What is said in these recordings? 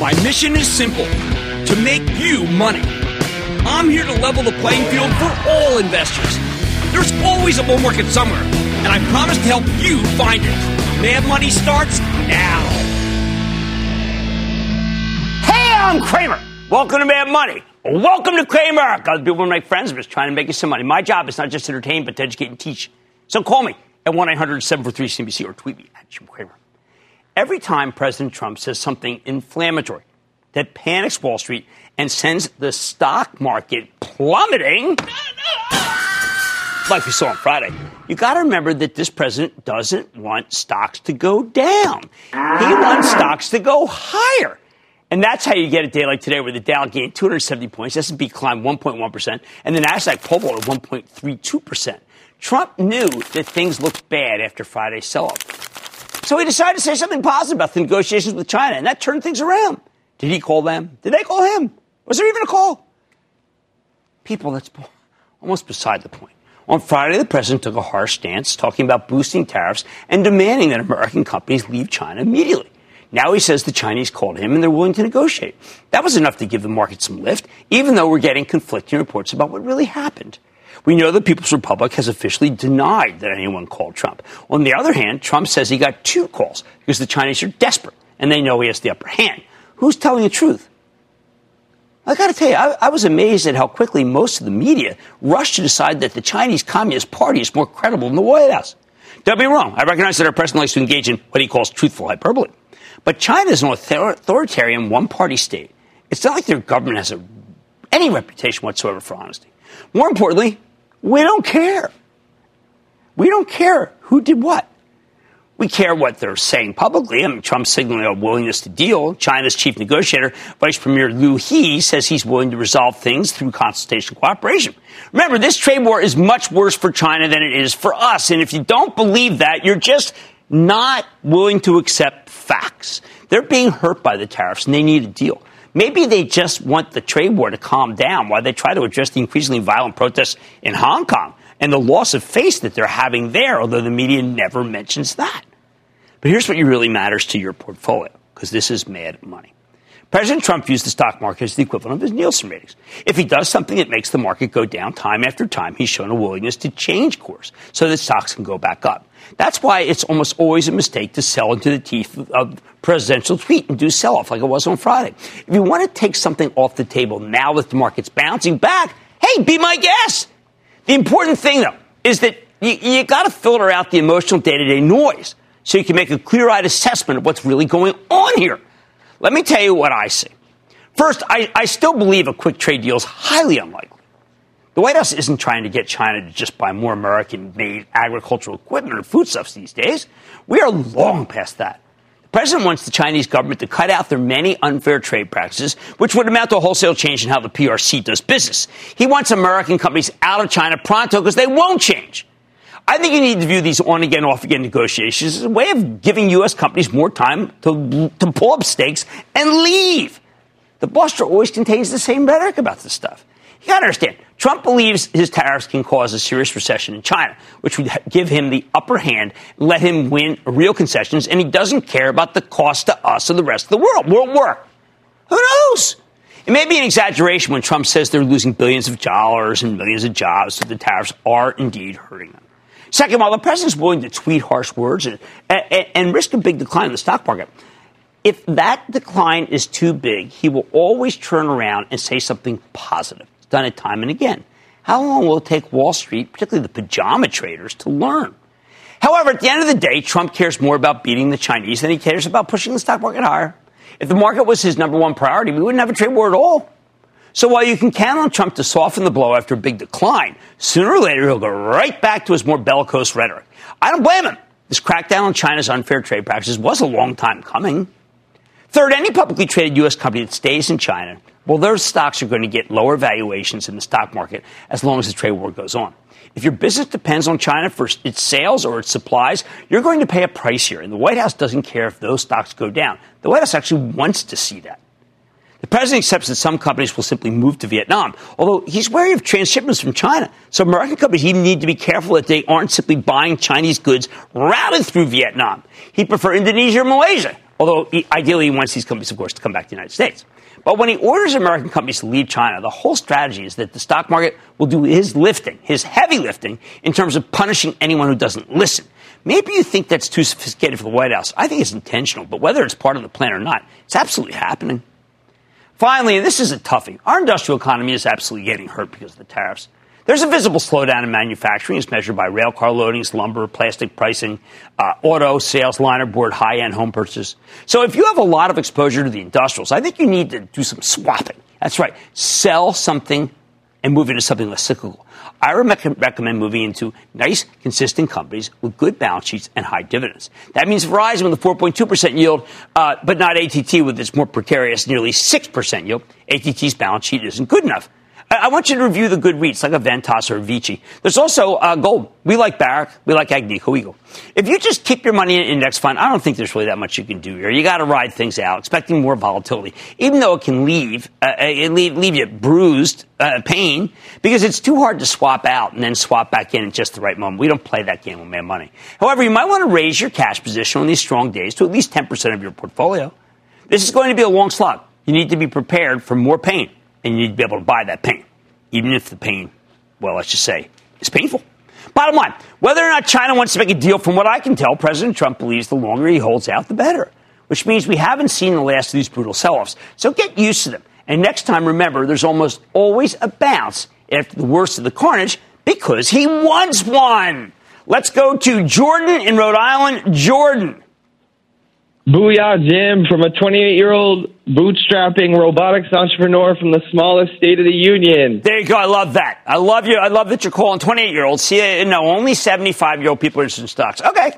My mission is simple to make you money. I'm here to level the playing field for all investors. There's always a bull market somewhere, and I promise to help you find it. Mad Money starts now. Hey, I'm Cramer. Welcome to Mad Money. Welcome to Kramer. Other people want to make friends. I'm just trying to make you some money. My job is not just to entertain, but to educate and teach. So call me at 1 800 743 CNBC or tweet me at Jim Cramer. Every time President Trump says something inflammatory that panics Wall Street and sends the stock market plummeting, like we saw on Friday, you got to remember that this president doesn't want stocks to go down. He wants stocks to go higher. And that's how you get a day like today where the Dow gained 270 points, S&P climbed 1.1%, and the Nasdaq pole vault at 1.32%. Trump knew that things looked bad after Friday's sell-off. So he decided to say something positive about the negotiations with China, and that turned things around. Did he call them? Did they call him? Was there even a call? People, that's almost beside the point. On Friday, the president took a harsh stance, talking about boosting tariffs and demanding that American companies leave China immediately. Now he says the Chinese called him and they're willing to negotiate. That was enough to give the market some lift, even though we're getting conflicting reports about what really happened. We know the People's Republic has officially denied that anyone called Trump. On the other hand, Trump says he got two calls because the Chinese are desperate and they know he has the upper hand. Who's telling the truth? I got to tell you, I, I, was amazed at how quickly most of the media rushed to decide that the Chinese Communist Party is more credible than the White House. Don't be wrong. I recognize that our president likes to engage in what he calls truthful hyperbole. But China is an authoritarian one party state. It's not like their government has a, any reputation whatsoever for honesty. More importantly, we don't care. We don't care who did what. We care what they're saying publicly. I mean, Trump's signaling a willingness to deal. China's chief negotiator, Vice Premier Liu He, says he's willing to resolve things through consultation and cooperation. Remember, this trade war is much worse for China than it is for us. And if you don't believe that, you're just not willing to accept facts. They're being hurt by the tariffs and they need a deal. Maybe they just want the trade war to calm down while they try to address the increasingly violent protests in Hong Kong and the loss of face that they're having there, although the media never mentions that. But here's what really matters to your portfolio, because this is mad money. President Trump views the stock market as the equivalent of his Nielsen ratings. If he does something that makes the market go down time after time, he's shown a willingness to change course so that stocks can go back up. That's why it's almost always a mistake to sell into the teeth of presidential tweet and do sell off like it was on Friday. If you want to take something off the table now that the market's bouncing back, hey, be my guest. The important thing, though, is that you, you got to filter out the emotional day to day noise so you can make a clear eyed assessment of what's really going on here. Let me tell you what I see. First, I, I still believe a quick trade deal is highly unlikely. The White House isn't trying to get China to just buy more American made agricultural equipment or foodstuffs these days. We are long past that. The president wants the Chinese government to cut out their many unfair trade practices, which would amount to a wholesale change in how the PRC does business. He wants American companies out of China pronto because they won't change. I think you need to view these on again, off again negotiations as a way of giving U.S. companies more time to, to pull up stakes and leave. The bluster always contains the same rhetoric about this stuff. You got to understand, Trump believes his tariffs can cause a serious recession in China, which would give him the upper hand, let him win real concessions, and he doesn't care about the cost to us or the rest of the world. World war. Who knows? It may be an exaggeration when Trump says they're losing billions of dollars and millions of jobs, so the tariffs are indeed hurting them. Second, while the president's willing to tweet harsh words and, and, and risk a big decline in the stock market, if that decline is too big, he will always turn around and say something positive. He's done it time and again. How long will it take Wall Street, particularly the pajama traders, to learn? However, at the end of the day, Trump cares more about beating the Chinese than he cares about pushing the stock market higher. If the market was his number one priority, we wouldn't have a trade war at all. So while you can count on Trump to soften the blow after a big decline, sooner or later he'll go right back to his more bellicose rhetoric. I don't blame him. This crackdown on China's unfair trade practices was a long time coming. Third, any publicly traded U.S. company that stays in China, well, their stocks are going to get lower valuations in the stock market as long as the trade war goes on. If your business depends on China for its sales or its supplies, you're going to pay a price here. And the White House doesn't care if those stocks go down. The White House actually wants to see that. The president accepts that some companies will simply move to Vietnam, although he's wary of transshipments from China. So American companies even need to be careful that they aren't simply buying Chinese goods routed through Vietnam. He'd prefer Indonesia or Malaysia, although he, ideally he wants these companies, of course, to come back to the United States. But when he orders American companies to leave China, the whole strategy is that the stock market will do his lifting, his heavy lifting, in terms of punishing anyone who doesn't listen. Maybe you think that's too sophisticated for the White House. I think it's intentional, but whether it's part of the plan or not, it's absolutely happening. Finally, and this is a toughie, our industrial economy is absolutely getting hurt because of the tariffs. There's a visible slowdown in manufacturing as measured by rail car loadings, lumber, plastic pricing, uh, auto sales, liner board, high end home purchases. So if you have a lot of exposure to the industrials, I think you need to do some swapping. That's right. Sell something and move into something less cyclical. I recommend moving into nice, consistent companies with good balance sheets and high dividends. That means Verizon with a 4.2% yield, uh, but not ATT with its more precarious nearly 6% yield. ATT's balance sheet isn't good enough. I want you to review the good REITs like a Ventas or a Vici. There's also uh, gold. We like Barrick. We like Agnico Eagle. If you just keep your money in an index fund, I don't think there's really that much you can do here. You got to ride things out, expecting more volatility, even though it can leave uh, it leave, leave you bruised, uh, pain, because it's too hard to swap out and then swap back in at just the right moment. We don't play that game with Mad Money. However, you might want to raise your cash position on these strong days to at least 10% of your portfolio. This is going to be a long slog. You need to be prepared for more pain and you need to be able to buy that pain, even if the pain, well, let's just say, is painful. Bottom line, whether or not China wants to make a deal, from what I can tell, President Trump believes the longer he holds out, the better, which means we haven't seen the last of these brutal sell offs. So get used to them. And next time, remember, there's almost always a bounce after the worst of the carnage because he wants one. Let's go to Jordan in Rhode Island. Jordan. Booyah, Jim, from a 28 year old bootstrapping robotics entrepreneur from the smallest state of the union. There you go. I love that. I love you. I love that you're calling 28 year olds. See, no, only 75 year old people are interested in stocks. Okay.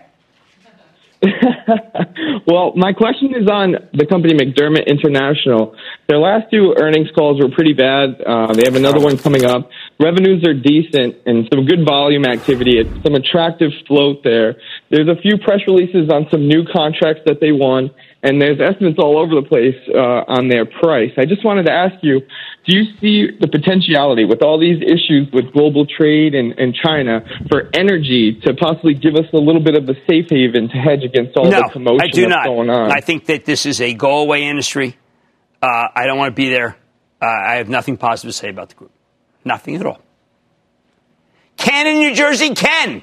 well, my question is on the company McDermott International. Their last two earnings calls were pretty bad. Uh, they have another one coming up. Revenues are decent and some good volume activity. some attractive float there. There's a few press releases on some new contracts that they won, and there's estimates all over the place uh, on their price. I just wanted to ask you, do you see the potentiality with all these issues with global trade and, and China for energy to possibly give us a little bit of a safe haven to hedge against all no, the commotion I do that's not. going on? I think that this is a go away industry. Uh, I don't want to be there. Uh, I have nothing positive to say about the group. Nothing at all. Ken in New Jersey, Ken.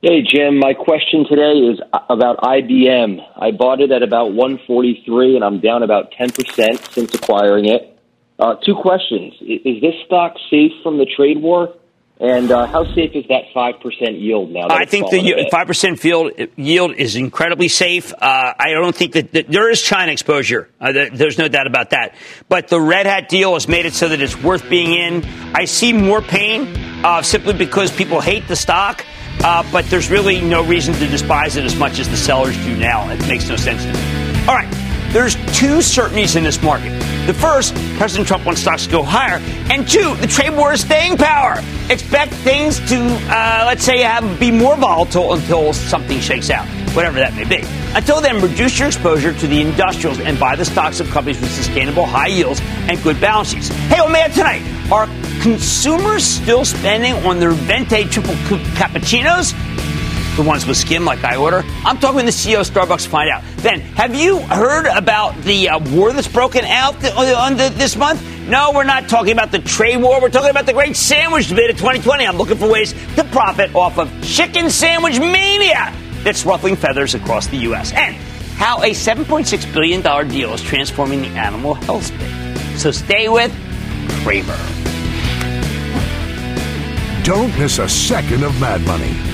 Hey, Jim. My question today is about IBM. I bought it at about 143 and I'm down about 10% since acquiring it. Uh, two questions. Is this stock safe from the trade war? And uh, how safe is that 5% yield now? I think the 5% field, yield is incredibly safe. Uh, I don't think that, that, there is China exposure. Uh, there's no doubt about that. But the Red Hat deal has made it so that it's worth being in. I see more pain uh, simply because people hate the stock. Uh, but there's really no reason to despise it as much as the sellers do now. It makes no sense to me. All right. There's two certainties in this market. The first, President Trump wants stocks to go higher. And two, the trade war is staying power. Expect things to, uh, let's say, have, be more volatile until something shakes out, whatever that may be. Until then, reduce your exposure to the industrials and buy the stocks of companies with sustainable high yields and good balance sheets. Hey, what man tonight? Are consumers still spending on their Venti triple cappuccinos? The ones with skim like I order? I'm talking to the CEO of Starbucks to find out. Then, have you heard about the uh, war that's broken out th- on the, this month? No, we're not talking about the trade war. We're talking about the great sandwich debate of 2020. I'm looking for ways to profit off of chicken sandwich mania that's ruffling feathers across the U.S. And how a $7.6 billion deal is transforming the animal health space. So stay with Cramer. Don't miss a second of Mad Money.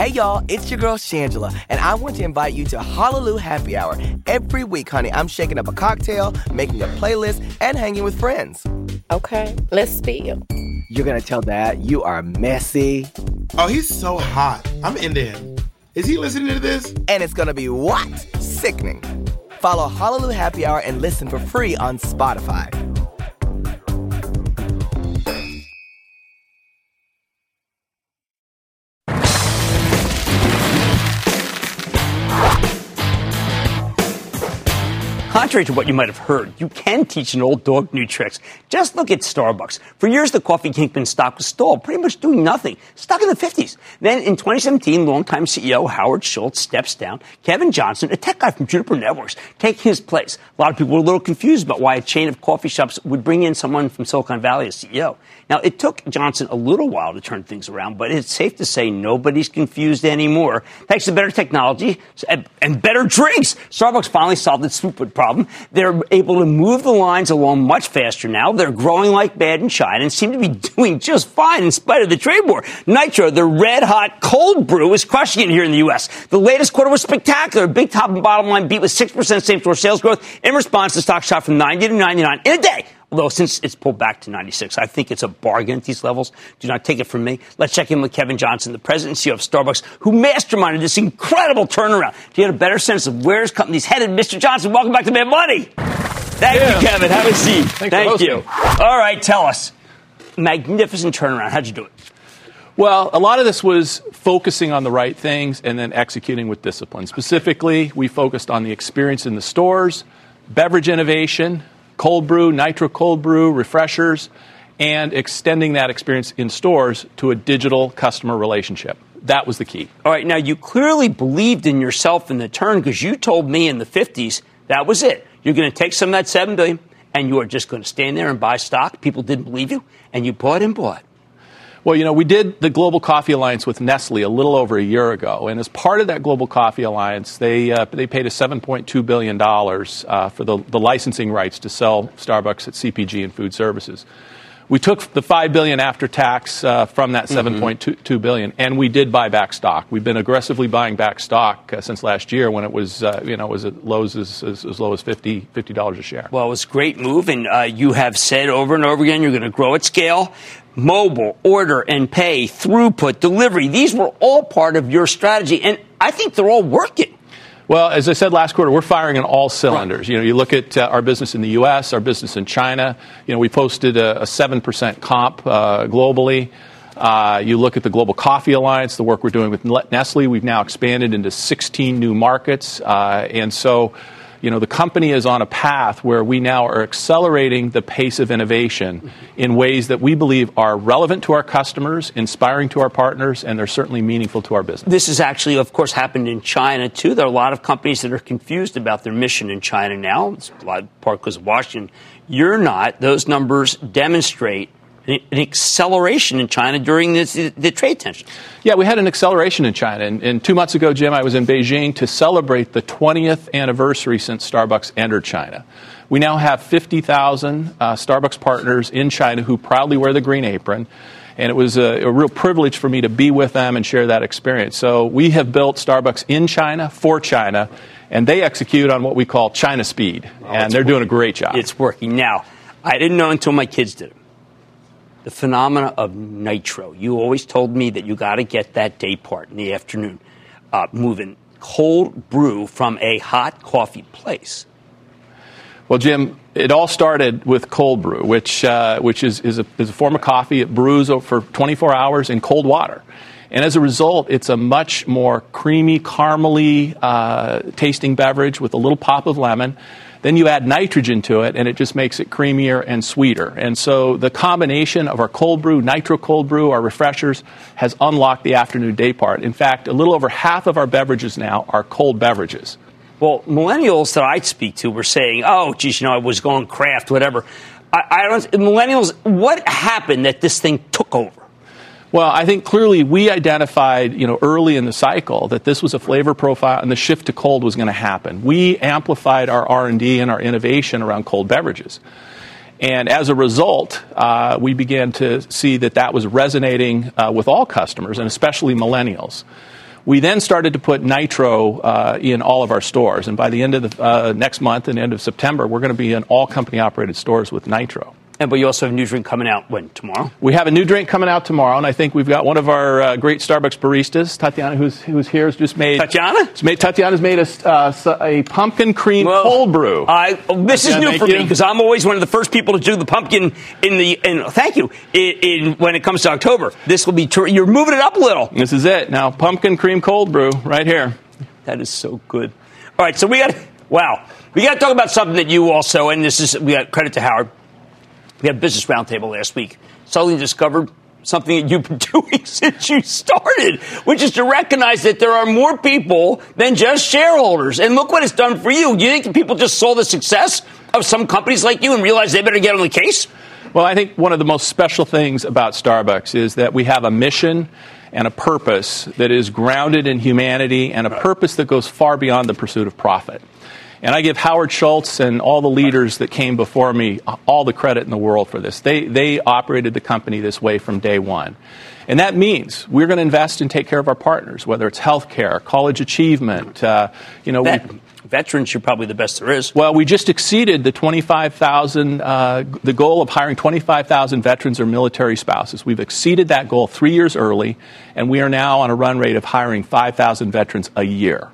Hey y'all, it's your girl Shangela, and I want to invite you to Hallelujah Happy Hour. Every week, honey, I'm shaking up a cocktail, making a playlist, and hanging with friends. Okay, let's spill. You're gonna tell Dad you are messy. Oh, he's so hot. I'm into him. Is he listening to this? And it's gonna be what? Sickening. Follow Hallelujah Happy Hour and listen for free on Spotify. Contrary to what you might have heard, you can teach an old dog new tricks. Just look at Starbucks. For years, the coffee kingpin stock was stalled, pretty much doing nothing, stuck in the 50s. Then in 2017, longtime CEO Howard Schultz steps down. Kevin Johnson, a tech guy from Juniper Networks, takes his place. A lot of people were a little confused about why a chain of coffee shops would bring in someone from Silicon Valley as CEO. Now, it took Johnson a little while to turn things around, but it's safe to say nobody's confused anymore. Thanks to better technology and better drinks, Starbucks finally solved its throughput problem. They're able to move the lines along much faster now. They're growing like bad in China and seem to be doing just fine in spite of the trade war. Nitro, the red hot cold brew, is crushing it here in the U.S. The latest quarter was spectacular. Big top and bottom line beat with 6% same store sales growth. In response, the stock shot from 90 to 99 in a day. Although since it's pulled back to 96, I think it's a bargain at these levels. Do not take it from me. Let's check in with Kevin Johnson, the president and CEO of Starbucks, who masterminded this incredible turnaround. To get a better sense of where his company's headed, Mr. Johnson, welcome back to Mad Money. Thank yeah. you, Kevin. Have a seat. Thanks Thank you. All right, tell us. Magnificent turnaround. How'd you do it? Well, a lot of this was focusing on the right things and then executing with discipline. Specifically, we focused on the experience in the stores, beverage innovation, cold brew, nitro cold brew, refreshers, and extending that experience in stores to a digital customer relationship. That was the key. All right, now you clearly believed in yourself in the turn because you told me in the 50s that was it. You're going to take some of that 7 billion and you are just going to stand there and buy stock. People didn't believe you and you bought and bought. Well, you know, we did the Global Coffee Alliance with Nestle a little over a year ago, and as part of that Global Coffee Alliance, they uh, they paid us 7.2 billion dollars uh, for the, the licensing rights to sell Starbucks at CPG and food services. We took the five billion after tax uh, from that mm-hmm. 7.2 billion, and we did buy back stock. We've been aggressively buying back stock uh, since last year when it was, uh, you know, was at lows as, as, as low as 50 dollars a share. Well, it was a great move, and uh, you have said over and over again you're going to grow at scale mobile, order and pay, throughput, delivery. These were all part of your strategy, and I think they're all working. Well, as I said last quarter, we're firing on all cylinders. Right. You know, you look at uh, our business in the U.S., our business in China. You know, we posted a, seven percent comp uh, globally. Uh, you look at the Global Coffee Alliance, the work we're doing with Nestle. We've now expanded into 16 new markets, uh, and so you know, the company is on a path where we now are accelerating the pace of innovation in ways that we believe are relevant to our customers, inspiring to our partners, and they're certainly meaningful to our business. This has actually, of course, happened in China too. There are a lot of companies that are confused about their mission in China now. It's a lot part because of Washington. You're not. Those numbers demonstrate an acceleration in China during this, the trade tensions. Yeah, we had an acceleration in China. And, and, two months ago, Jim, I was in Beijing to celebrate the 20th anniversary since Starbucks entered China. We now have 50,000 uh, Starbucks partners in China who proudly wear the green apron. And it was a, a, real privilege for me to be with them and share that experience. So we have built Starbucks in China for China, and they execute on what we call China speed. And they're working. doing a great job. It's working. Now, I didn't know until my kids did it the phenomena of nitro. You always told me that you got to get that day part in the afternoon uh, moving cold brew from a hot coffee place. Well, Jim, it all started with cold brew, which, uh, which is, is a, is, a, form of coffee. It brews for 24 hours in cold water. And as a result, it's a much more creamy, caramely uh, tasting beverage with a little pop of lemon. Then you add nitrogen to it, and it just makes it creamier and sweeter. And so the combination of our cold brew, nitro cold brew, our refreshers, has unlocked the afternoon day part. In fact, a little over half of our beverages now are cold beverages. Well, millennials that I speak to were saying, oh, geez, you know, I was going craft, whatever. I, I don't, millennials, what happened that this thing took over? Well, I think clearly we identified, you know, early in the cycle that this was a flavor profile and the shift to cold was going to happen. We amplified our R&D and our innovation around cold beverages. And as a result, uh, we began to see that that was resonating uh, with all customers, and especially millennials. We then started to put Nitro uh, in all of our stores, and by the end of the uh, next month and end of September, we're going to be in all company-operated stores with Nitro. And but you also have a new drink coming out when tomorrow. We have a new drink coming out tomorrow, and I think we've got one of our uh, great Starbucks baristas, Tatiana, who's who's here, has just made. Tatiana. Made, Tatiana's made a, uh, a pumpkin cream well, cold brew. I, oh, this is new for you. me because I'm always one of the first people to do the pumpkin in the. And thank you. In, in, when it comes to October, this will be. You're moving it up a little. This is it now. Pumpkin cream cold brew right here. That is so good. All right, so we got. Wow, we got to talk about something that you also, and this is we got credit to Howard we had a business roundtable last week. Suddenly discovered something that you've been doing since you started, which is to recognize that there are more people than just shareholders. And look what it's done for you. You think people just saw the success of some companies like you and realized they better get on the case? Well, I think one of the most special things about Starbucks is that we have a mission and a purpose that is grounded in humanity and a purpose that goes far beyond the pursuit of profit. And I give Howard Schultz and all the leaders that came before me all the credit in the world for this. They, they operated the company this way from day one. And that means we're going to invest and take care of our partners, whether it's healthcare, college achievement. Uh, you know, Vet- veterans are probably the best there is. Well, we just exceeded the 25,000, uh, the goal of hiring 25,000 veterans or military spouses. We've exceeded that goal three years early, and we are now on a run rate of hiring 5,000 veterans a year.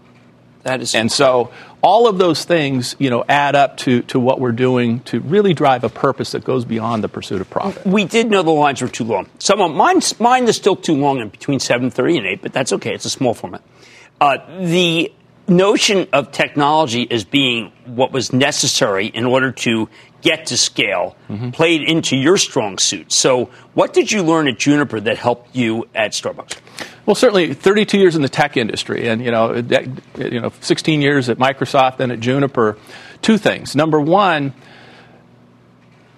That is, and so all of those things, you know, add up to, to what we're doing to really drive a purpose that goes beyond the pursuit of profit. We did know the lines were too long. Some of mine, mine is still too long in between 7:30 and 8, but that's okay. It's a small format. Uh, the notion of technology as being what was necessary in order to get to scale mm-hmm. played into your strong suit. So, what did you learn at Juniper that helped you at Starbucks? Well, certainly 32 years in the tech industry, and you know, you know, 16 years at Microsoft and at Juniper. Two things. Number one,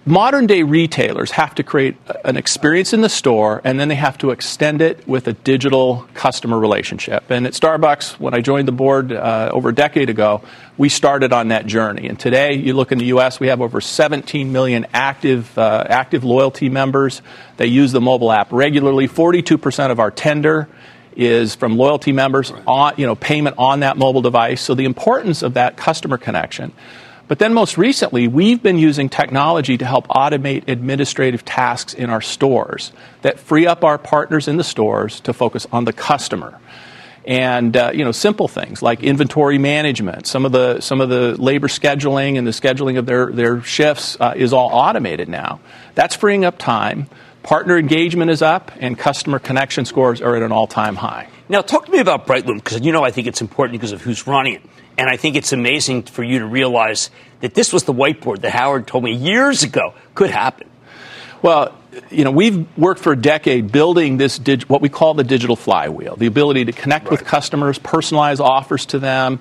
modern day retailers have to create an experience in the store and then they have to extend it with a digital customer relationship. And at Starbucks, when I joined the board uh, over a decade ago, we started on that journey. And today, you look in the U.S., we have over 17 million active, uh, active loyalty members. They use the mobile app regularly. 42% of our tender is from loyalty members on, you know, payment on that mobile device. So the importance of that customer connection. But then most recently, we've been using technology to help automate administrative tasks in our stores that free up our partners in the stores to focus on the customer. And uh, you know, simple things like inventory management, some of the some of the labor scheduling and the scheduling of their their shifts uh, is all automated now. That's freeing up time. Partner engagement is up, and customer connection scores are at an all-time high. Now, talk to me about Brightloom because you know I think it's important because of who's running it. And I think it's amazing for you to realize that this was the whiteboard that Howard told me years ago could happen. Well, you know, we've worked for a decade building this dig- what we call the digital flywheel, the ability to connect right. with customers, personalize offers to them,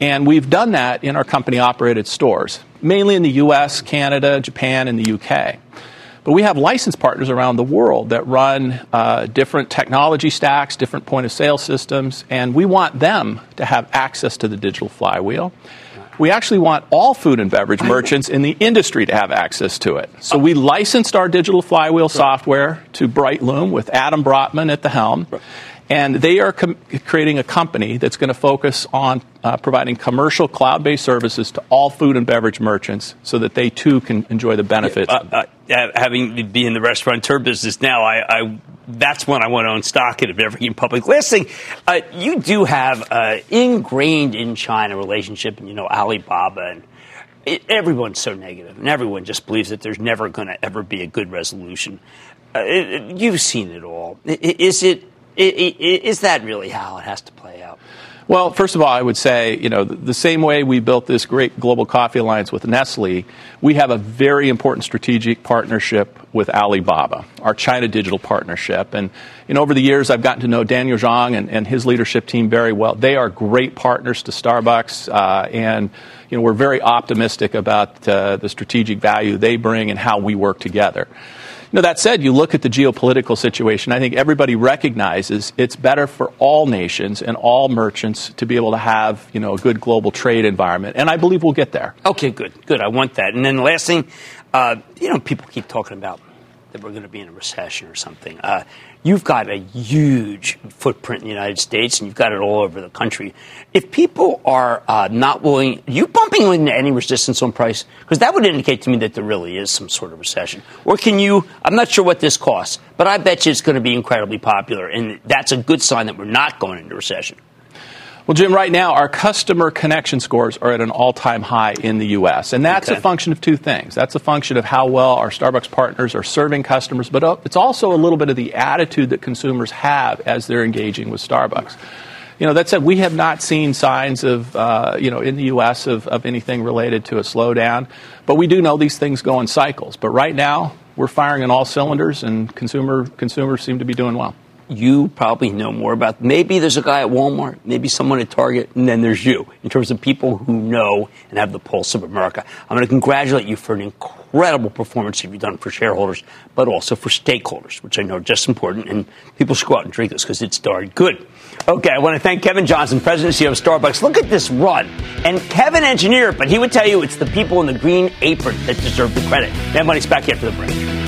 and we've done that in our company operated stores, mainly in the US, Canada, Japan, and the UK. But we have license partners around the world that run uh, different technology stacks, different point of sale systems, and we want them to have access to the digital flywheel. We actually want all food and beverage merchants in the industry to have access to it. So we licensed our digital flywheel software to Brightloom with Adam Brotman at the helm. And they are com- creating a company that's going to focus on uh, providing commercial cloud based services to all food and beverage merchants so that they too can enjoy the benefits. Uh, uh, having be in the restaurateur business now, I, I, that's when I want to own stock in Evergreen Public. Last thing, uh, you do have uh, ingrained in China relationship, you know, Alibaba and it, everyone's so negative, and everyone just believes that there's never going to ever be a good resolution. Uh, it, you've seen it all. Is it is that really how it has to play out? Well, first of all, I would say, you know, the same way we built this great global coffee alliance with Nestle, we have a very important strategic partnership with Alibaba, our China digital partnership. And, you know, over the years, I've gotten to know Daniel Zhang and, and his leadership team very well. They are great partners to Starbucks, uh, and, you know, we're very optimistic about uh, the strategic value they bring and how we work together. Now, that said, you look at the geopolitical situation, I think everybody recognizes it's better for all nations and all merchants to be able to have, you know, a good global trade environment. And I believe we'll get there. Okay, good, good. I want that. And then the last thing, Uh, you know, people keep talking about that we're going to be in a recession or something. Uh, you've got a huge footprint in the United States, and you've got it all over the country. If people are uh, not willing, you bumping into any resistance on price? Because that would indicate to me that there really is some sort of recession. Or can you? I'm not sure what this costs, but I bet you it's going to be incredibly popular, and that's a good sign that we're not going into recession. Well, Jim, right now our customer connection scores are at an all time high in the U.S., and that's Okay. a function of two things. That's a function of how well our Starbucks partners are serving customers, but uh, it's also a little bit of the attitude that consumers have as they're engaging with Starbucks. You know, that said, we have not seen signs of, uh, you know, in the U.S. Of, of anything related to a slowdown, but we do know these things go in cycles. But right now, we're firing on all cylinders, and consumer consumers seem to be doing well. You probably know more about. Maybe there's a guy at Walmart, maybe someone at Target, and then there's you in terms of people who know and have the pulse of America. I'm going to congratulate you for an incredible performance you've done for shareholders, but also for stakeholders, which I know are just important. And people should go out and drink this because it's darn good. Okay, I want to thank Kevin Johnson, President and CEO of Starbucks. Look at this run. And Kevin engineered, but he would tell you it's the people in the green apron that deserve the credit. That money's back after the break.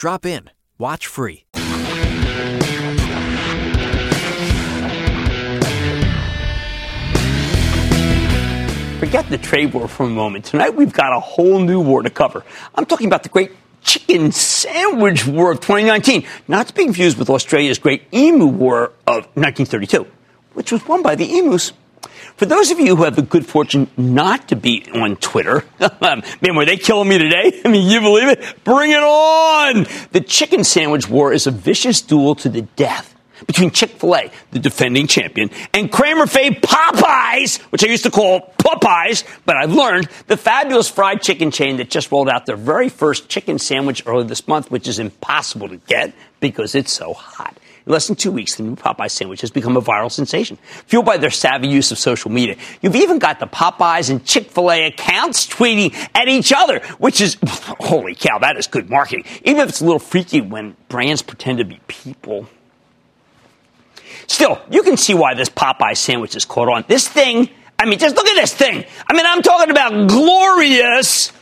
Drop in. Watch free. Forget the trade war for a moment. Tonight we've got a whole new war to cover. I'm talking about the great chicken sandwich war of 2019, not to be confused with Australia's great emu war of 1932, which was won by the emus. For those of you who have the good fortune not to be on Twitter, um, man, were they killing me today? I mean, you believe it? Bring it on! The chicken sandwich war is a vicious duel to the death between Chick fil A, the defending champion, and Cramer fave Popeyes, which I used to call Popeyes, but I've learned the fabulous fried chicken chain that just rolled out their very first chicken sandwich earlier this month, which is impossible to get because it's so hot. In less than two weeks, the new Popeye sandwich has become a viral sensation, fueled by their savvy use of social media. You've even got the Popeyes and Chick fil A accounts tweeting at each other, which is, holy cow, that is good marketing. Even if it's a little freaky when brands pretend to be people. Still, you can see why this Popeye sandwich is caught on. This thing, I mean, just look at this thing. I mean, I'm talking about glorious.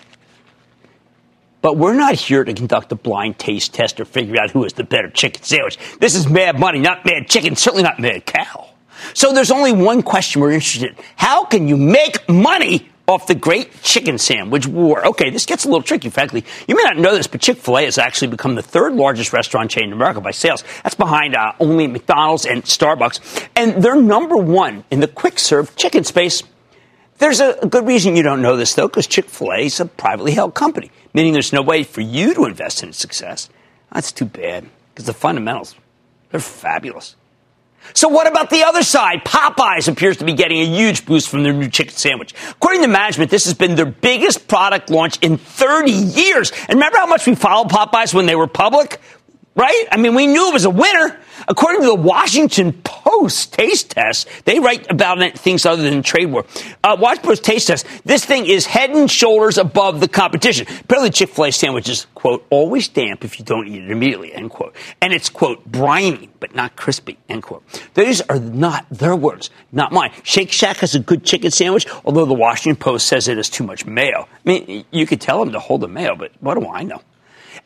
But we're not here to conduct a blind taste test or figure out who is the better chicken sandwich. This is mad money, not mad chicken, certainly not mad cow. So there's only one question we're interested in. How can you make money off the great chicken sandwich war? Okay, this gets a little tricky, frankly. You may not know this, but Chick fil A has actually become the third largest restaurant chain in America by sales. That's behind uh, only McDonald's and Starbucks. And they're number one in the quick serve chicken space. There's a good reason you don't know this, though, because Chick fil A is a privately held company, meaning there's no way for you to invest in its success. That's too bad, because the fundamentals, they're fabulous. So what about the other side? Popeyes appears to be getting a huge boost from their new chicken sandwich. According to management, this has been their biggest product launch in 30 years. And remember how much we followed Popeyes when they were public? Right? I mean, we knew it was a winner. According to the Washington Post taste test, they write about things other than trade war. Uh, Washington Post taste test, this thing is head and shoulders above the competition. Apparently, Chick fil A sandwiches, quote, always damp if you don't eat it immediately, end quote. And it's, quote, briny, but not crispy, end quote. These are not their words, not mine. Shake Shack has a good chicken sandwich, although the Washington Post says it has too much mayo. I mean, you could tell them to hold the mayo, but what do I know?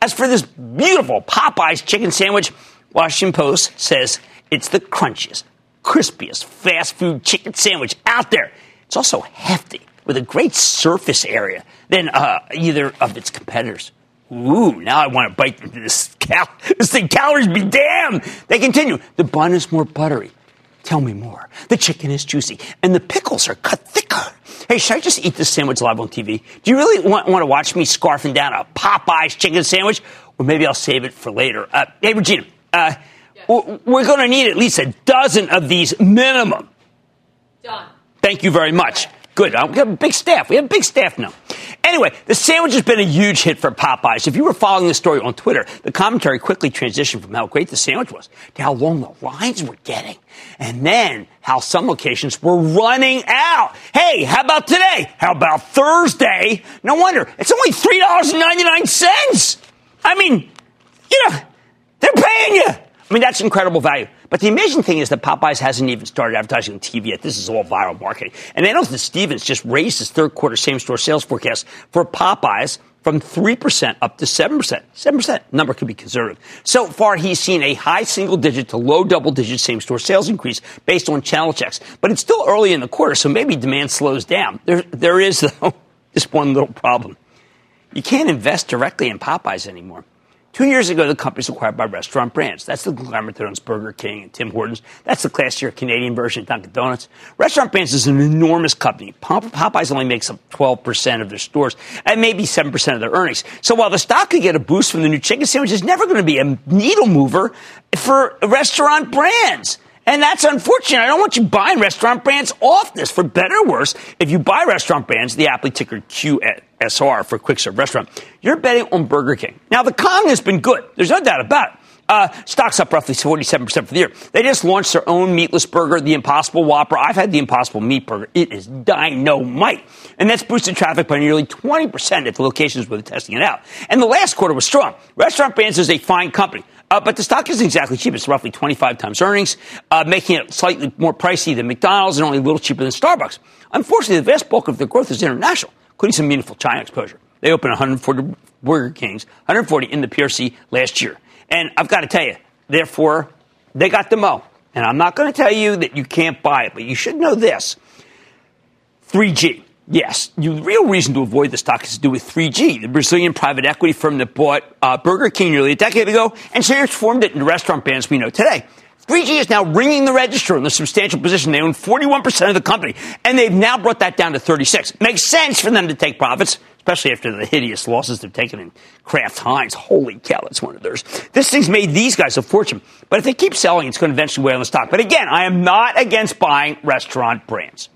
As for this beautiful Popeyes chicken sandwich, Washington Post says it's the crunchiest, crispiest fast food chicken sandwich out there. It's also hefty with a great surface area than uh, either of its competitors. Ooh, now I want to bite into this. Cal- this thing, calories be damned. They continue. The bun is more buttery. Tell me more. The chicken is juicy, and the pickles are cut thicker. Hey, should I just eat this sandwich live on TV? Do you really want, want to watch me scarfing down a Popeyes chicken sandwich? Or maybe I'll save it for later. Uh, hey, Regina, uh, w- we're going to need at least a dozen of these minimum. Done. Thank you very much. Good. Uh, We have a big staff. We have a big staff now. Anyway, the sandwich has been a huge hit for Popeyes. If you were following the story on Twitter, the commentary quickly transitioned from how great the sandwich was to how long the lines were getting. And then how some locations were running out. Hey, how about today? How about Thursday? No wonder. It's only $3.99. I mean, you know, they're paying you. I mean, that's incredible value. But the amazing thing is that Popeyes hasn't even started advertising on TV yet. This is all viral marketing. And Analyst Stevens just raised his third quarter same store sales forecast for Popeyes from 3% up to 7%. 7% number could be conservative. So far, he's seen a high single digit to low double digit same store sales increase based on channel checks. But it's still early in the quarter, so maybe demand slows down. There, there is, though, this one little problem. You can't invest directly in Popeyes anymore. Two years ago, the company was acquired by Restaurant Brands. That's the conglomerate that owns Burger King and Tim Hortons. That's the classier Canadian version of Dunkin' Donuts. Restaurant Brands is an enormous company. Popeyes only makes up 12% of their stores and maybe 7% of their earnings. So while the stock could get a boost from the new chicken sandwich, it's never going to be a needle mover for Restaurant Brands. And that's unfortunate. I don't want you buying restaurant brands off this. For better or worse, if you buy restaurant brands, the aptly ticker QSR for quick serve restaurant, you're betting on Burger King. Now, the Kong has been good. There's no doubt about it. Uh, stock's up roughly 47% for the year. They just launched their own meatless burger, the Impossible Whopper. I've had the Impossible Meat Burger. It is dynamite. And that's boosted traffic by nearly 20% at the locations where they're testing it out. And the last quarter was strong. Restaurant Brands is a fine company. Uh, but the stock isn't exactly cheap. It's roughly 25 times earnings, uh, making it slightly more pricey than McDonald's and only a little cheaper than Starbucks. Unfortunately, the vast bulk of their growth is international, including some meaningful China exposure. They opened 140 Burger Kings, 140 in the PRC last year. And I've got to tell you, therefore, they got the mo. And I'm not going to tell you that you can't buy it, but you should know this 3G. Yes, the real reason to avoid the stock is to do with 3G, the Brazilian private equity firm that bought uh, Burger King nearly a decade ago and transformed it into restaurant brands we know today. 3G is now ringing the register in the substantial position. They own 41% of the company, and they've now brought that down to 36. Makes sense for them to take profits, especially after the hideous losses they've taken in Kraft Heinz. Holy cow, that's one of theirs. This thing's made these guys a fortune. But if they keep selling, it's going to eventually weigh on the stock. But again, I am not against buying restaurant brands.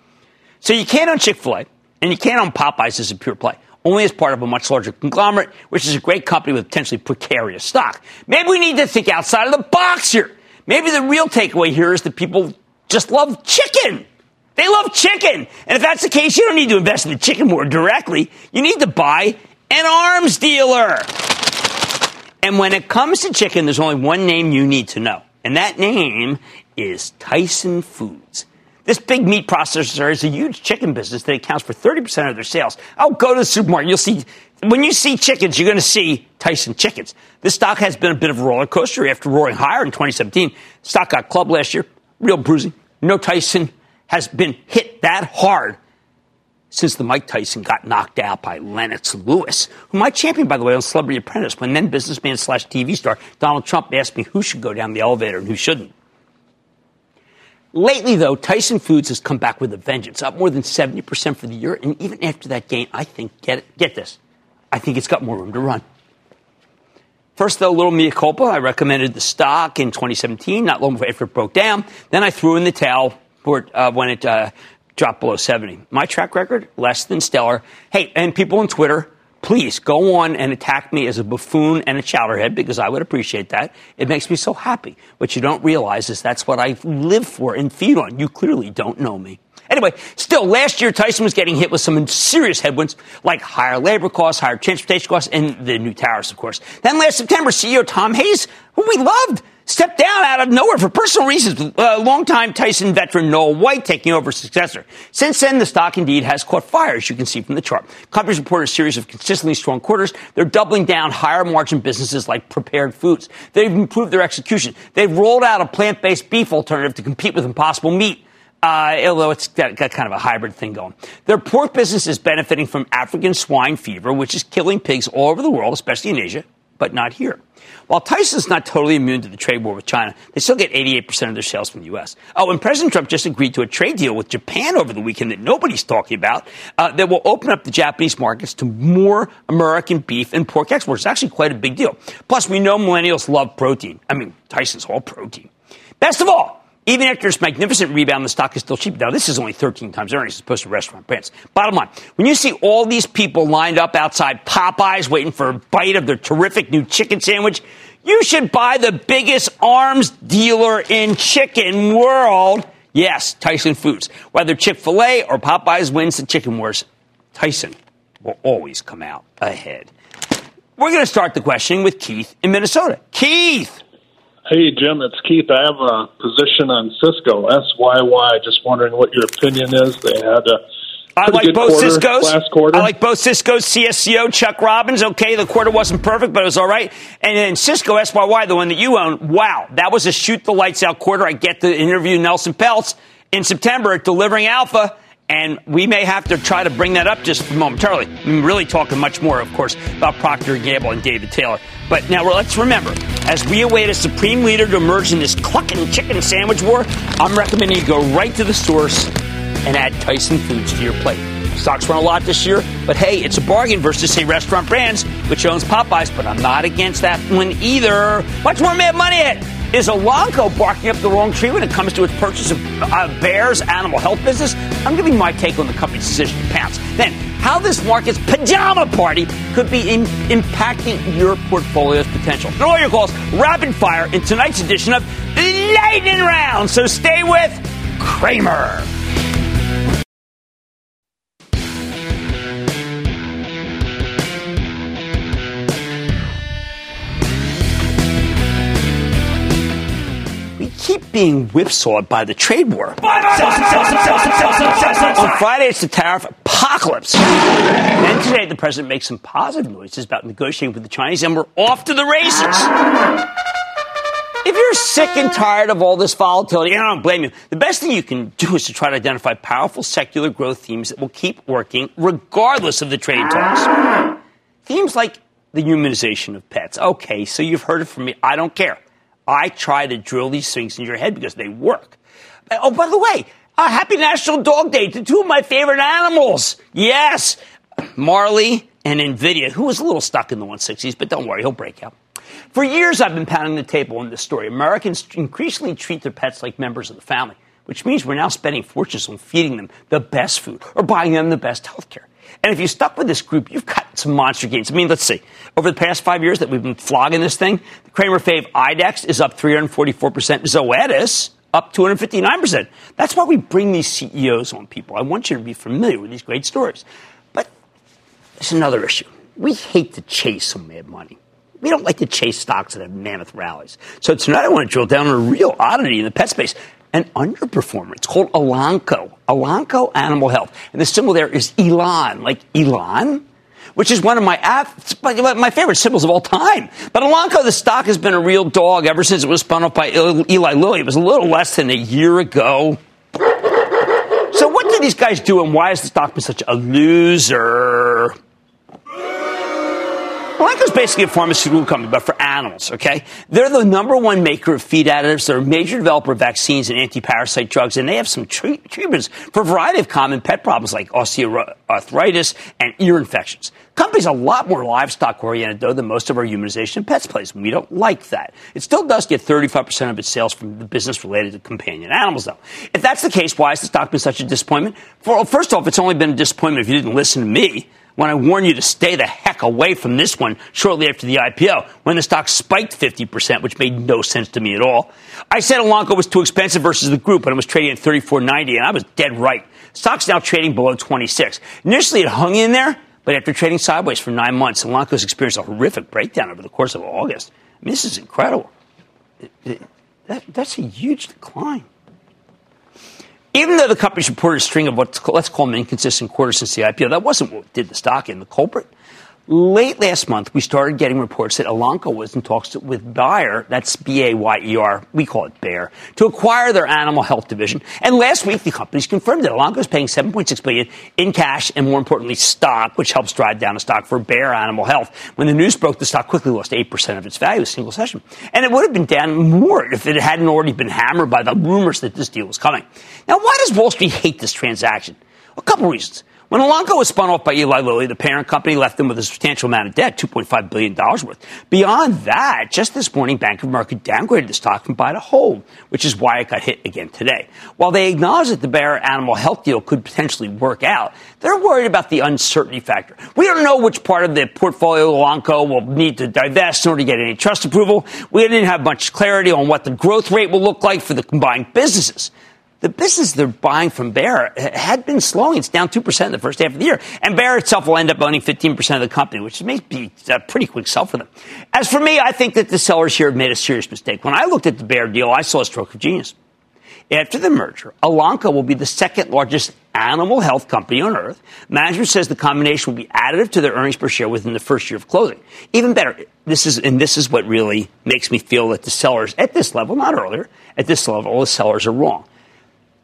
So you can't own Chick-fil-A. And you can't own Popeyes as a pure play, only as part of a much larger conglomerate, which is a great company with potentially precarious stock. Maybe we need to think outside of the box here. Maybe the real takeaway here is that people just love chicken. They love chicken. And if that's the case, you don't need to invest in the chicken more directly. You need to buy an arms dealer. And when it comes to chicken, there's only one name you need to know. And that name is Tyson Foods. This big meat processor is a huge chicken business that accounts for 30% of their sales. Oh, go to the supermarket. You'll see, when you see chickens, you're going to see Tyson chickens. This stock has been a bit of a roller coaster after roaring higher in 2017. Stock got clubbed last year, real bruising. No Tyson has been hit that hard since the Mike Tyson got knocked out by Lennox Lewis, who my champion, by the way, on Celebrity Apprentice, when then businessman slash TV star Donald Trump asked me who should go down the elevator and who shouldn't. Lately, though, Tyson Foods has come back with a vengeance, up more than 70% for the year. And even after that gain, I think, get, it, get this, I think it's got more room to run. First, though, little mea culpa. I recommended the stock in 2017, not long before it broke down. Then I threw in the towel for, uh, when it uh, dropped below 70. My track record, less than stellar. Hey, and people on Twitter, please go on and attack me as a buffoon and a chowderhead because I would appreciate that. It makes me so happy. What you don't realize is that's what I live for and feed on. You clearly don't know me. Anyway, still, last year Tyson was getting hit with some serious headwinds, like higher labor costs, higher transportation costs, and the new tariffs, of course. Then last September, CEO Tom Hayes, who we loved, stepped down out of nowhere for personal reasons. Uh, longtime Tyson veteran Noel White taking over as successor. Since then, the stock indeed has caught fire, as you can see from the chart. Companies report a series of consistently strong quarters. They're doubling down higher margin businesses like prepared foods. They've improved their execution. They've rolled out a plant-based beef alternative to compete with Impossible Meat. Uh, although it's got, got, kind of a hybrid thing going. Their pork business is benefiting from African swine fever, which is killing pigs all over the world, especially in Asia, but not here. While Tyson's not totally immune to the trade war with China, they still get 88% of their sales from the U.S. Oh, and President Trump just agreed to a trade deal with Japan over the weekend that nobody's talking about uh, that will open up the Japanese markets to more American beef and pork exports. It's actually quite a big deal. Plus, we know millennials love protein. I mean, Tyson's all protein. Best of all, Even after this magnificent rebound, the stock is still cheap. Now, this is only 13 times earnings as opposed to restaurant brands. Bottom line, when you see all these people lined up outside Popeyes waiting for a bite of their terrific new chicken sandwich, you should buy the biggest arms dealer in chicken world. Yes, Tyson Foods. Whether Chick fil A or Popeyes wins the chicken wars, Tyson will always come out ahead. We're going to start the questioning with Keith in Minnesota. Keith! Hey, Jim, it's Keith. I have a position on Sysco, SYY. Just wondering what your opinion is. They had a I like both Cisco's. Last quarter. I like both Cisco's CSCO, Chuck Robbins. Okay, the quarter wasn't perfect, but it was all right. And then Sysco SYY, the one that you own. Wow, that was a shoot the lights out quarter. I get to interview Nelson Peltz in September at Delivering Alpha. And we may have to try to bring that up just momentarily. I'm really talking much more, of course, about Procter & Gamble and David Taylor. But now let's remember, as we await a supreme leader to emerge in this clucking chicken sandwich war, I'm recommending you go right to the source and add Tyson Foods to your plate. Stocks run a lot this year, but hey, it's a bargain versus, say, Restaurant Brands, which owns Popeyes, but I'm not against that one either. Much more Mad Money at is Elanco barking up the wrong tree when it comes to its purchase of uh, Bayer's animal health business? I'm giving my take on the company's decision to pounce. Then, how this market's pajama party could be in, impacting your portfolio's potential. And all your calls rapid fire in tonight's edition of Lightning Round. So stay with Cramer. Being whipsawed by the trade war. On Friday, it's the tariff apocalypse. Then today, the president makes some positive noises about negotiating with the Chinese, and we're off to the races. If you're sick and tired of all this volatility, and I don't blame you, the best thing you can do is to try to identify powerful secular growth themes that will keep working regardless of the trade talks. Themes like the humanization of pets. Okay, so you've heard it from me. I don't care. I try to drill these things in your head because they work. Oh, by the way, a happy National Dog Day to two of my favorite animals. Yes, Marley and NVIDIA, who was a little stuck in the 160s, but don't worry, he'll break out. For years, I've been pounding the table on this story. Americans increasingly treat their pets like members of the family, which means we're now spending fortunes on feeding them the best food or buying them the best health care. And if you stuck with this group, you've got some monster gains. I mean, let's see. Over the past five years that we've been flogging this thing, the Cramer Fave IDEXX is up 344%. Zoetis up 259%. That's why we bring these CEOs on people. I want you to be familiar with these great stories. But there's another issue. We hate to chase some mad money. We don't like to chase stocks that have mammoth rallies. So tonight I want to drill down on a real oddity in the pet space an underperformer. It's called Elanco, Elanco Animal Health. And the symbol there is Elon, like Elon, which is one of my my favorite symbols of all time. But Elanco, the stock has been a real dog ever since it was spun off by Eli Lilly. It was a little less than a year ago. So what do these guys do, and why has the stock been such a loser? Elanco's basically a pharmaceutical company, but for animals, okay? They're the number one maker of feed additives. They're a major developer of vaccines and anti-parasite drugs, and they have some treat- treatments for a variety of common pet problems like osteoarthritis and ear infections. Company's a lot more livestock oriented, though, than most of our humanization pets plays. We don't like that. It still does get 35% of its sales from the business related to companion animals, though. If that's the case, why has the stock been such a disappointment? Well, first off, it's only been a disappointment if you didn't listen to me when I warned you to stay the heck away from this one shortly after the IPO, when the stock spiked 50%, which made no sense to me at all. I said Elanco was too expensive versus the group, and it was trading at 34.90, and I was dead right. Stock's now trading below 26. Initially, it hung in there, but after trading sideways for nine months, Elanco's experienced a horrific breakdown over the course of August. I mean, this is incredible. That, that's a huge decline. Even though the company's reported a string of what let's call them inconsistent quarters since the IPO, that wasn't what did the stock in. The culprit Late last month, we started getting reports that Elanco was in talks with Bayer, that's B-A-Y-E-R, we call it Bayer, to acquire their animal health division. And last week, the companies confirmed that Elanco is paying 7.6 billion in cash and, more importantly, stock, which helps drive down the stock for Bayer Animal Health. When the news broke, the stock quickly lost 8% of its value a single session. And it would have been down more if it hadn't already been hammered by the rumors that this deal was coming. Now, why does Wall Street hate this transaction? A couple reasons. When Elanco was spun off by Eli Lilly, the parent company left them with a substantial amount of debt, $2.5 billion worth. Beyond that, just this morning, Bank of America downgraded the stock from buy to hold, which is why it got hit again today. While they acknowledge that the Bayer Animal Health deal could potentially work out, they're worried about the uncertainty factor. We don't know which part of the portfolio Elanco will need to divest in order to get antitrust approval. We didn't have much clarity on what the growth rate will look like for the combined businesses the business they're buying from Bayer had been slowing. It's down 2% in the first half of the year. And Bayer itself will end up owning 15% of the company, which may be a pretty quick sell for them. As for me, I think that the sellers here have made a serious mistake. When I looked at the Bayer deal, I saw a stroke of genius. After the merger, Elanco will be the second largest animal health company on earth. Management says the combination will be additive to their earnings per share within the first year of closing. Even better, this is, and this is what really makes me feel that the sellers at this level, not earlier, at this level, the sellers are wrong.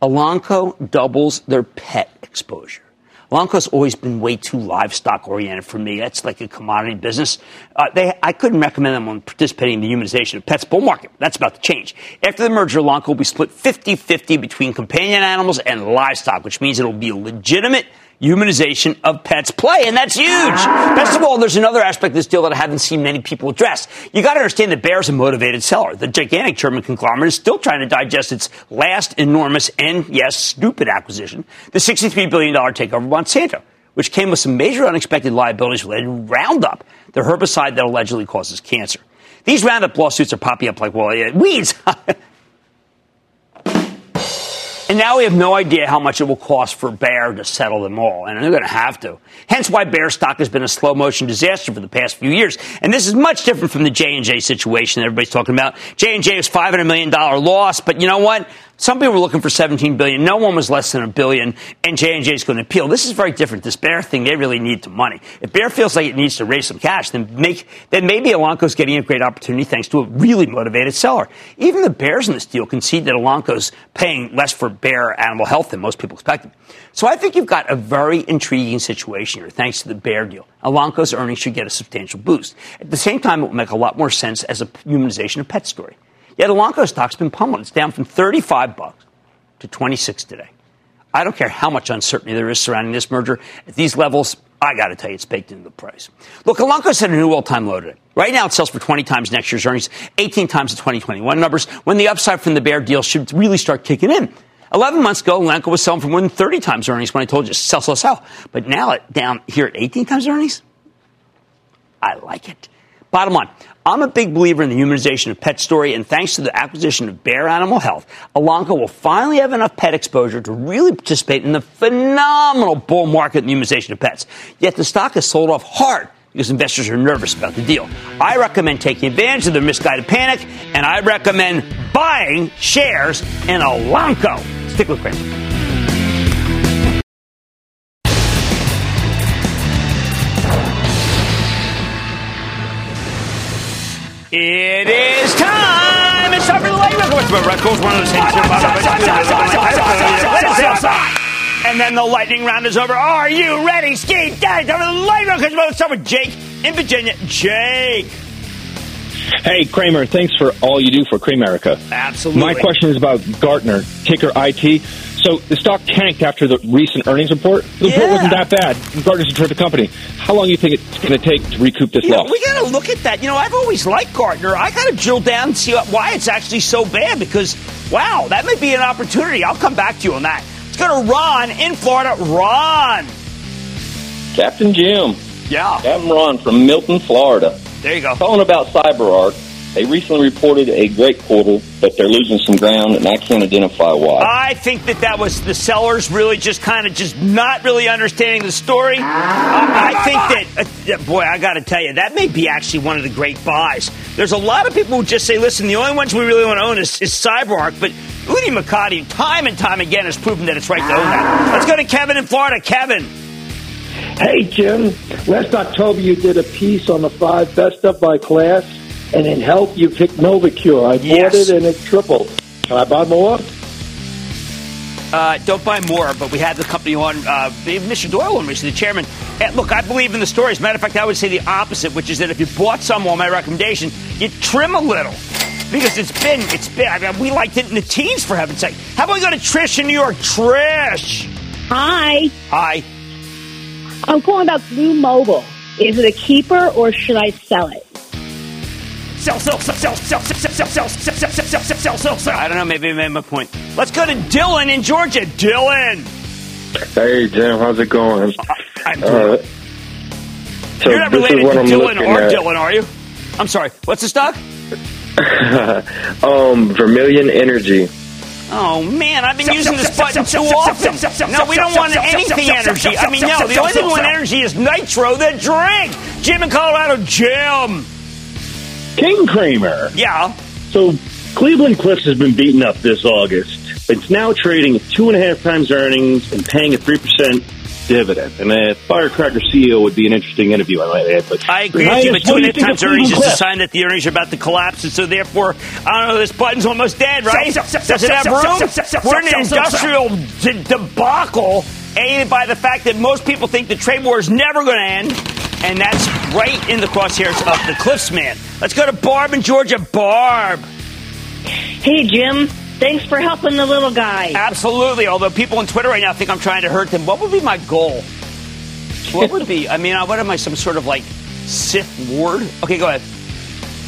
Elanco doubles their pet exposure. Elanco's always been way too livestock oriented for me. That's like a commodity business. Uh, they, I couldn't recommend them on participating in the humanization of pets bull market. That's about to change. After the merger, Elanco will be split 50-50 between companion animals and livestock, which means it'll be a legitimate humanization of pets play, and that's huge. Best of all, there's another aspect of this deal that I haven't seen many people address. You got to understand that Bayer's a motivated seller. The gigantic German conglomerate is still trying to digest its last enormous and, yes, stupid acquisition, the $63 billion takeover of Monsanto, which came with some major unexpected liabilities related to Roundup, the herbicide that allegedly causes cancer. These Roundup lawsuits are popping up like, well, weeds. And now we have no idea how much it will cost for Bayer to settle them all, and they're going to have to. Hence why Bayer stock has been a slow motion disaster for the past few years. And this is much different from the J&J situation that everybody's talking about. J&J is $500 million loss, but you know what? Some people were looking for 17 billion. No one was less than a billion, and J and J is going to appeal. This is very different. This Bayer thing, they really need the money. If Bayer feels like it needs to raise some cash, then make then maybe Elanco's getting a great opportunity thanks to a really motivated seller. Even the Bears in this deal concede that Elanco's paying less for Bayer Animal Health than most people expected. So I think you've got a very intriguing situation here, thanks to the Bayer deal. Elanco's earnings should get a substantial boost. At the same time, it will make a lot more sense as a humanization of pet story. Yet Elanco stock's been pummeled. It's down from 35 bucks to 26 today. I don't care how much uncertainty there is surrounding this merger. At these levels, I got to tell you, it's baked into the price. Look, Elanco set a new all-time low today. Right now, it sells for 20 times next year's earnings, 18 times the 2021 numbers, when the upside from the Bayer deal should really start kicking in. 11 months ago, Elanco was selling for more than 30 times earnings when I told you sell, sell, sell. But now down here at 18 times earnings. I like it. Bottom line, I'm a big believer in the humanization of pet story, and thanks to the acquisition of Bayer Animal Health, Elanco will finally have enough pet exposure to really participate in the phenomenal bull market in the humanization of pets. Yet the stock has sold off hard because investors are nervous about the deal. I recommend taking advantage of their misguided panic, and I recommend buying shares in Elanco. Stick with Cramer. It is time. It's time for the late record. one of those things. And then the lightning round is over. Are you ready, Ski Daddy? Time for the late record. Let's start with Jake in Virginia. Jake. Hey, Cramer, thanks for all you do for Cramerica. Absolutely. My question is about Gartner, ticker IT. So the stock tanked after the recent earnings report. The report wasn't that bad. Gartner's a terrific company. How long do you think it's going to take to recoup this You know, loss? we got to look at that. You know, I've always liked Gartner. I got to drill down and see why it's actually so bad because, wow, that may be an opportunity. I'll come back to you on that. Let's go to Ron in Florida. Ron. Captain Jim. Yeah. Captain Ron from Milton, Florida. There you go. Calling about CyberArk. They recently reported a great quarter, but they're losing some ground, and I can't identify why. I think that that was the sellers really just kind of just not really understanding the story. I, I think that, uh, boy, I got to tell you, that may be actually one of the great buys. There's a lot of people who just say, listen, the only ones we really want to own is, is CyberArk, but Udi Mokady, time and time again, has proven that it's right to own that. Let's go to Kevin in Florida. Kevin. Hey, Jim. Last October, you did a piece on the five best stuff by class, and in health, you picked NovoCure. I Yes. bought it, and it tripled. Can I buy more? Uh, don't buy more, but we had the company on, uh, Mr. Doyle on recently, the chairman. And look, I believe in the story. As a matter of fact, I would say the opposite, which is that if you bought some on my recommendation, you trim a little. Because it's been, it's been, I mean, we liked it in the teens, for heaven's sake. How about we go to Trish in New York? Trish! Hi. Hi. I'm calling about Blue Mobile. Is it a keeper or should I sell it? I don't know. Maybe I made my point. Let's go to Dylan in Georgia. Dylan. Hey, Jim, how's it going? I'm Uh, so You're not related to I'm Dylan or at. Dylan, are you? I'm sorry. What's the stock? um, Vermilion Energy. Oh man, I've been using this button too often. sell, sell, No, we don't want sell, anything energy. I mean, sell, no, the only thing we want energy is nitro, the drink. Jim in Colorado, Jim. King Cramer. Yeah. So Cleveland Cliffs has been beaten up this August. It's now trading at two and a half times earnings and paying a three percent dividend. And a Firecracker CEO would be an interesting interview, I might add. But I agree with you, but Highest, two what and do a you half think times of earnings is a sign that the earnings are about to collapse, and so therefore, I don't know, this button's almost dead, right? Does it have room? sell, sell, We're in an sell, sell, industrial debacle aided by the fact that most people think the trade war is never going to end, and that's right in the crosshairs of the Cliffs man. Let's go to Barb in Georgia. Barb. Hey, Jim. Thanks for helping the little guy. Absolutely. Although people on Twitter right now think I'm trying to hurt them, what would be my goal? What would be? I mean, what am I? Some sort of like Sith ward? Okay, go ahead.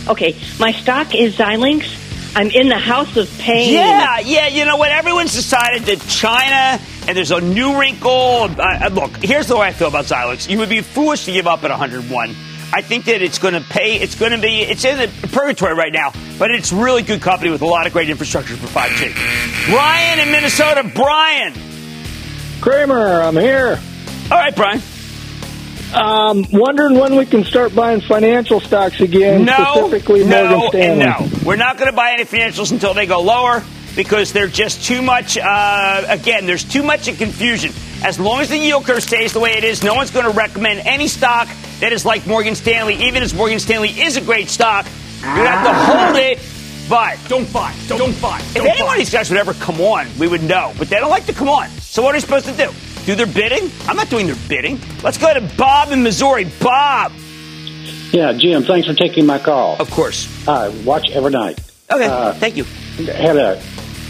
Okay, my stock is Xilinx. I'm in the house of pain. Yeah, yeah. You know what? Everyone's decided that China and there's a new wrinkle. Uh, uh, look, here's the way I feel about Xilinx. You would be foolish to give up at 101. I think that it's going to pay. It's going to be. It's in the purgatory right now, but it's really good company with a lot of great infrastructure for 5G. Brian in Minnesota. Brian. Cramer, I'm here. All right, Brian. Um, wondering when we can start buying financial stocks again, No, specifically no, Morgan Stanley. and no. We're not going to buy any financials until they go lower because they're just too much. Uh, again, there's too much in confusion. As long as the yield curve stays the way it is, no one's going to recommend any stock that is like Morgan Stanley, even as Morgan Stanley is a great stock. You're going to have to hold it, but don't buy. Don't, buy. If any one of these guys would ever come on, we would know. But they don't like to come on. So what are you supposed to do? Do their bidding? I'm not doing their bidding. Let's go to Bob in Missouri. Bob. Yeah, Jim, thanks for taking my call. Of course. I watch every night. Okay, Uh, thank you. Had a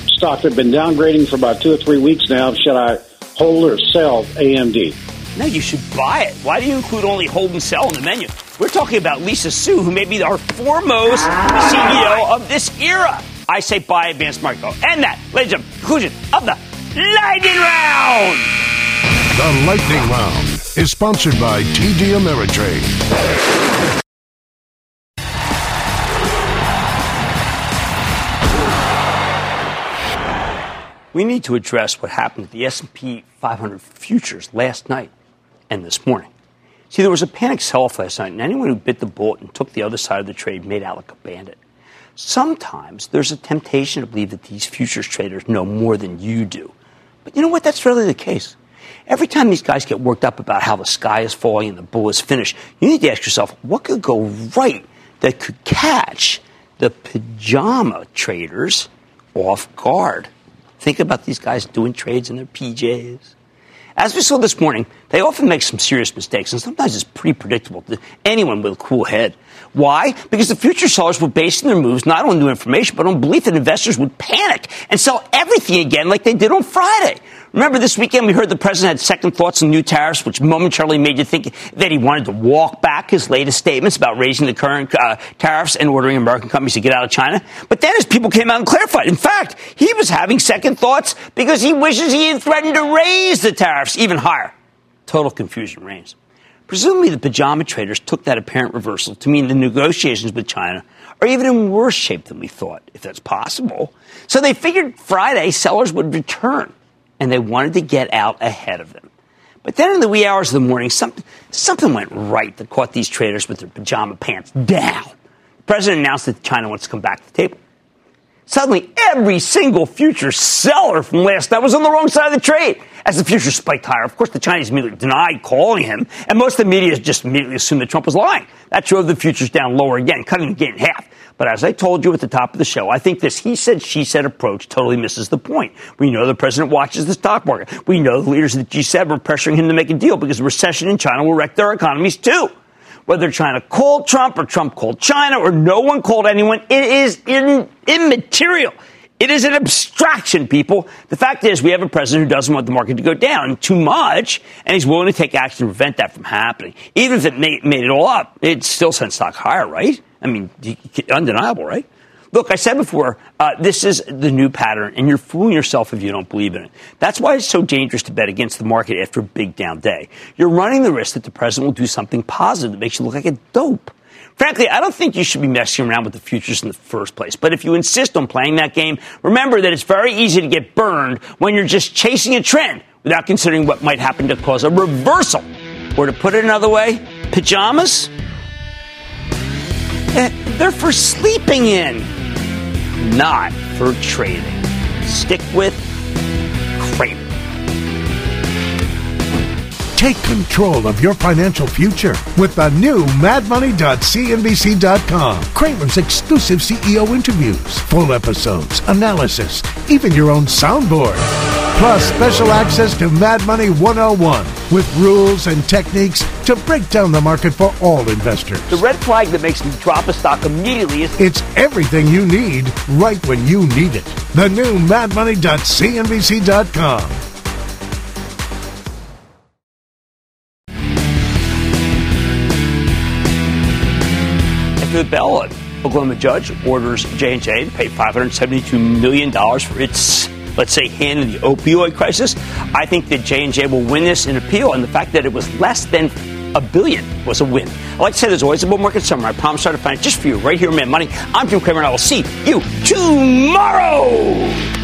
stock that's been downgrading for about two or three weeks now. Should I hold or sell AMD? No, you should buy it. Why do you include only hold and sell in the menu? We're talking about Lisa Su, who may be our foremost CEO of this era. I say buy advanced. Go. And that, ladies and gentlemen, conclusion of the lightning round. The Lightning Round is sponsored by TD Ameritrade. We need to address what happened at the S&P 500 futures last night and this morning. See, there was a panic sell-off last night, and anyone who bit the bullet and took the other side of the trade made out like a bandit. Sometimes there's a temptation to believe that these futures traders know more than you do. But you know what? That's rarely the case. Every time these guys get worked up about how the sky is falling and the bull is finished, you need to ask yourself, what could go right that could catch the pajama traders off guard? Think about these guys doing trades in their PJs. As we saw this morning, they often make some serious mistakes, and sometimes it's pretty predictable to anyone with a cool head. Why? Because the future sellers were basing their moves not on new information, but on belief that investors would panic and sell everything again like they did on Friday. Remember this weekend we heard the president had second thoughts on new tariffs, which momentarily made you think that he wanted to walk back his latest statements about raising the current uh, tariffs and ordering American companies to get out of China. But then his people came out and clarified. In fact, he was having second thoughts because he wishes he had threatened to raise the tariffs even higher. Total confusion reigns. Presumably, the pajama traders took that apparent reversal to mean the negotiations with China are even in worse shape than we thought, if that's possible. So they figured Friday sellers would return, and they wanted to get out ahead of them. But then in the wee hours of the morning, something, something went right that caught these traders with their pajama pants down. The president announced that China wants to come back to the table. Suddenly, every single future seller from last night was on the wrong side of the trade. As the futures spiked higher, of course, the Chinese immediately denied calling him, and most of the media just immediately assumed that Trump was lying. That drove the futures down lower again, cutting the gain in half. But as I told you at the top of the show, I think this he said, she said approach totally misses the point. We know the president watches the stock market. We know the leaders of the G7 are pressuring him to make a deal because recession in China will wreck their economies too. Whether China called Trump or Trump called China or no one called anyone, it is in, immaterial. It is an abstraction, people. The fact is, we have a president who doesn't want the market to go down too much, and he's willing to take action to prevent that from happening. Even if it made, made it all up, it still sent stock higher, right? I mean, undeniable, right? Look, I said before, uh, this is the new pattern, and you're fooling yourself if you don't believe in it. That's why it's so dangerous to bet against the market after a big down day. You're running the risk that the president will do something positive that makes you look like a dope. Frankly, I don't think you should be messing around with the futures in the first place. But if you insist on playing that game, remember that it's very easy to get burned when you're just chasing a trend without considering what might happen to cause a reversal. Or to put it another way, pajamas? Eh, they're for sleeping in not for trading. Stick with Cramer. Take control of your financial future with the new madmoney.cnbc.com. Cramer's exclusive CEO interviews, full episodes, analysis, even your own soundboard. Plus, special access to Mad Money 101 with rules and techniques to break down the market for all investors. The red flag that makes me drop a stock immediately is it's everything you need right when you need it. The new madmoney.cnbc.com. After the bell, Oklahoma judge orders J&J to pay $572 million for its let's say, hand in the opioid crisis. I think that J&J will win this in appeal, and the fact that it was less than a billion was a win. I like to say there's always a bull market somewhere. I promise I'll find it just for you right here Mad Money. I'm Jim Cramer, and I will see you tomorrow.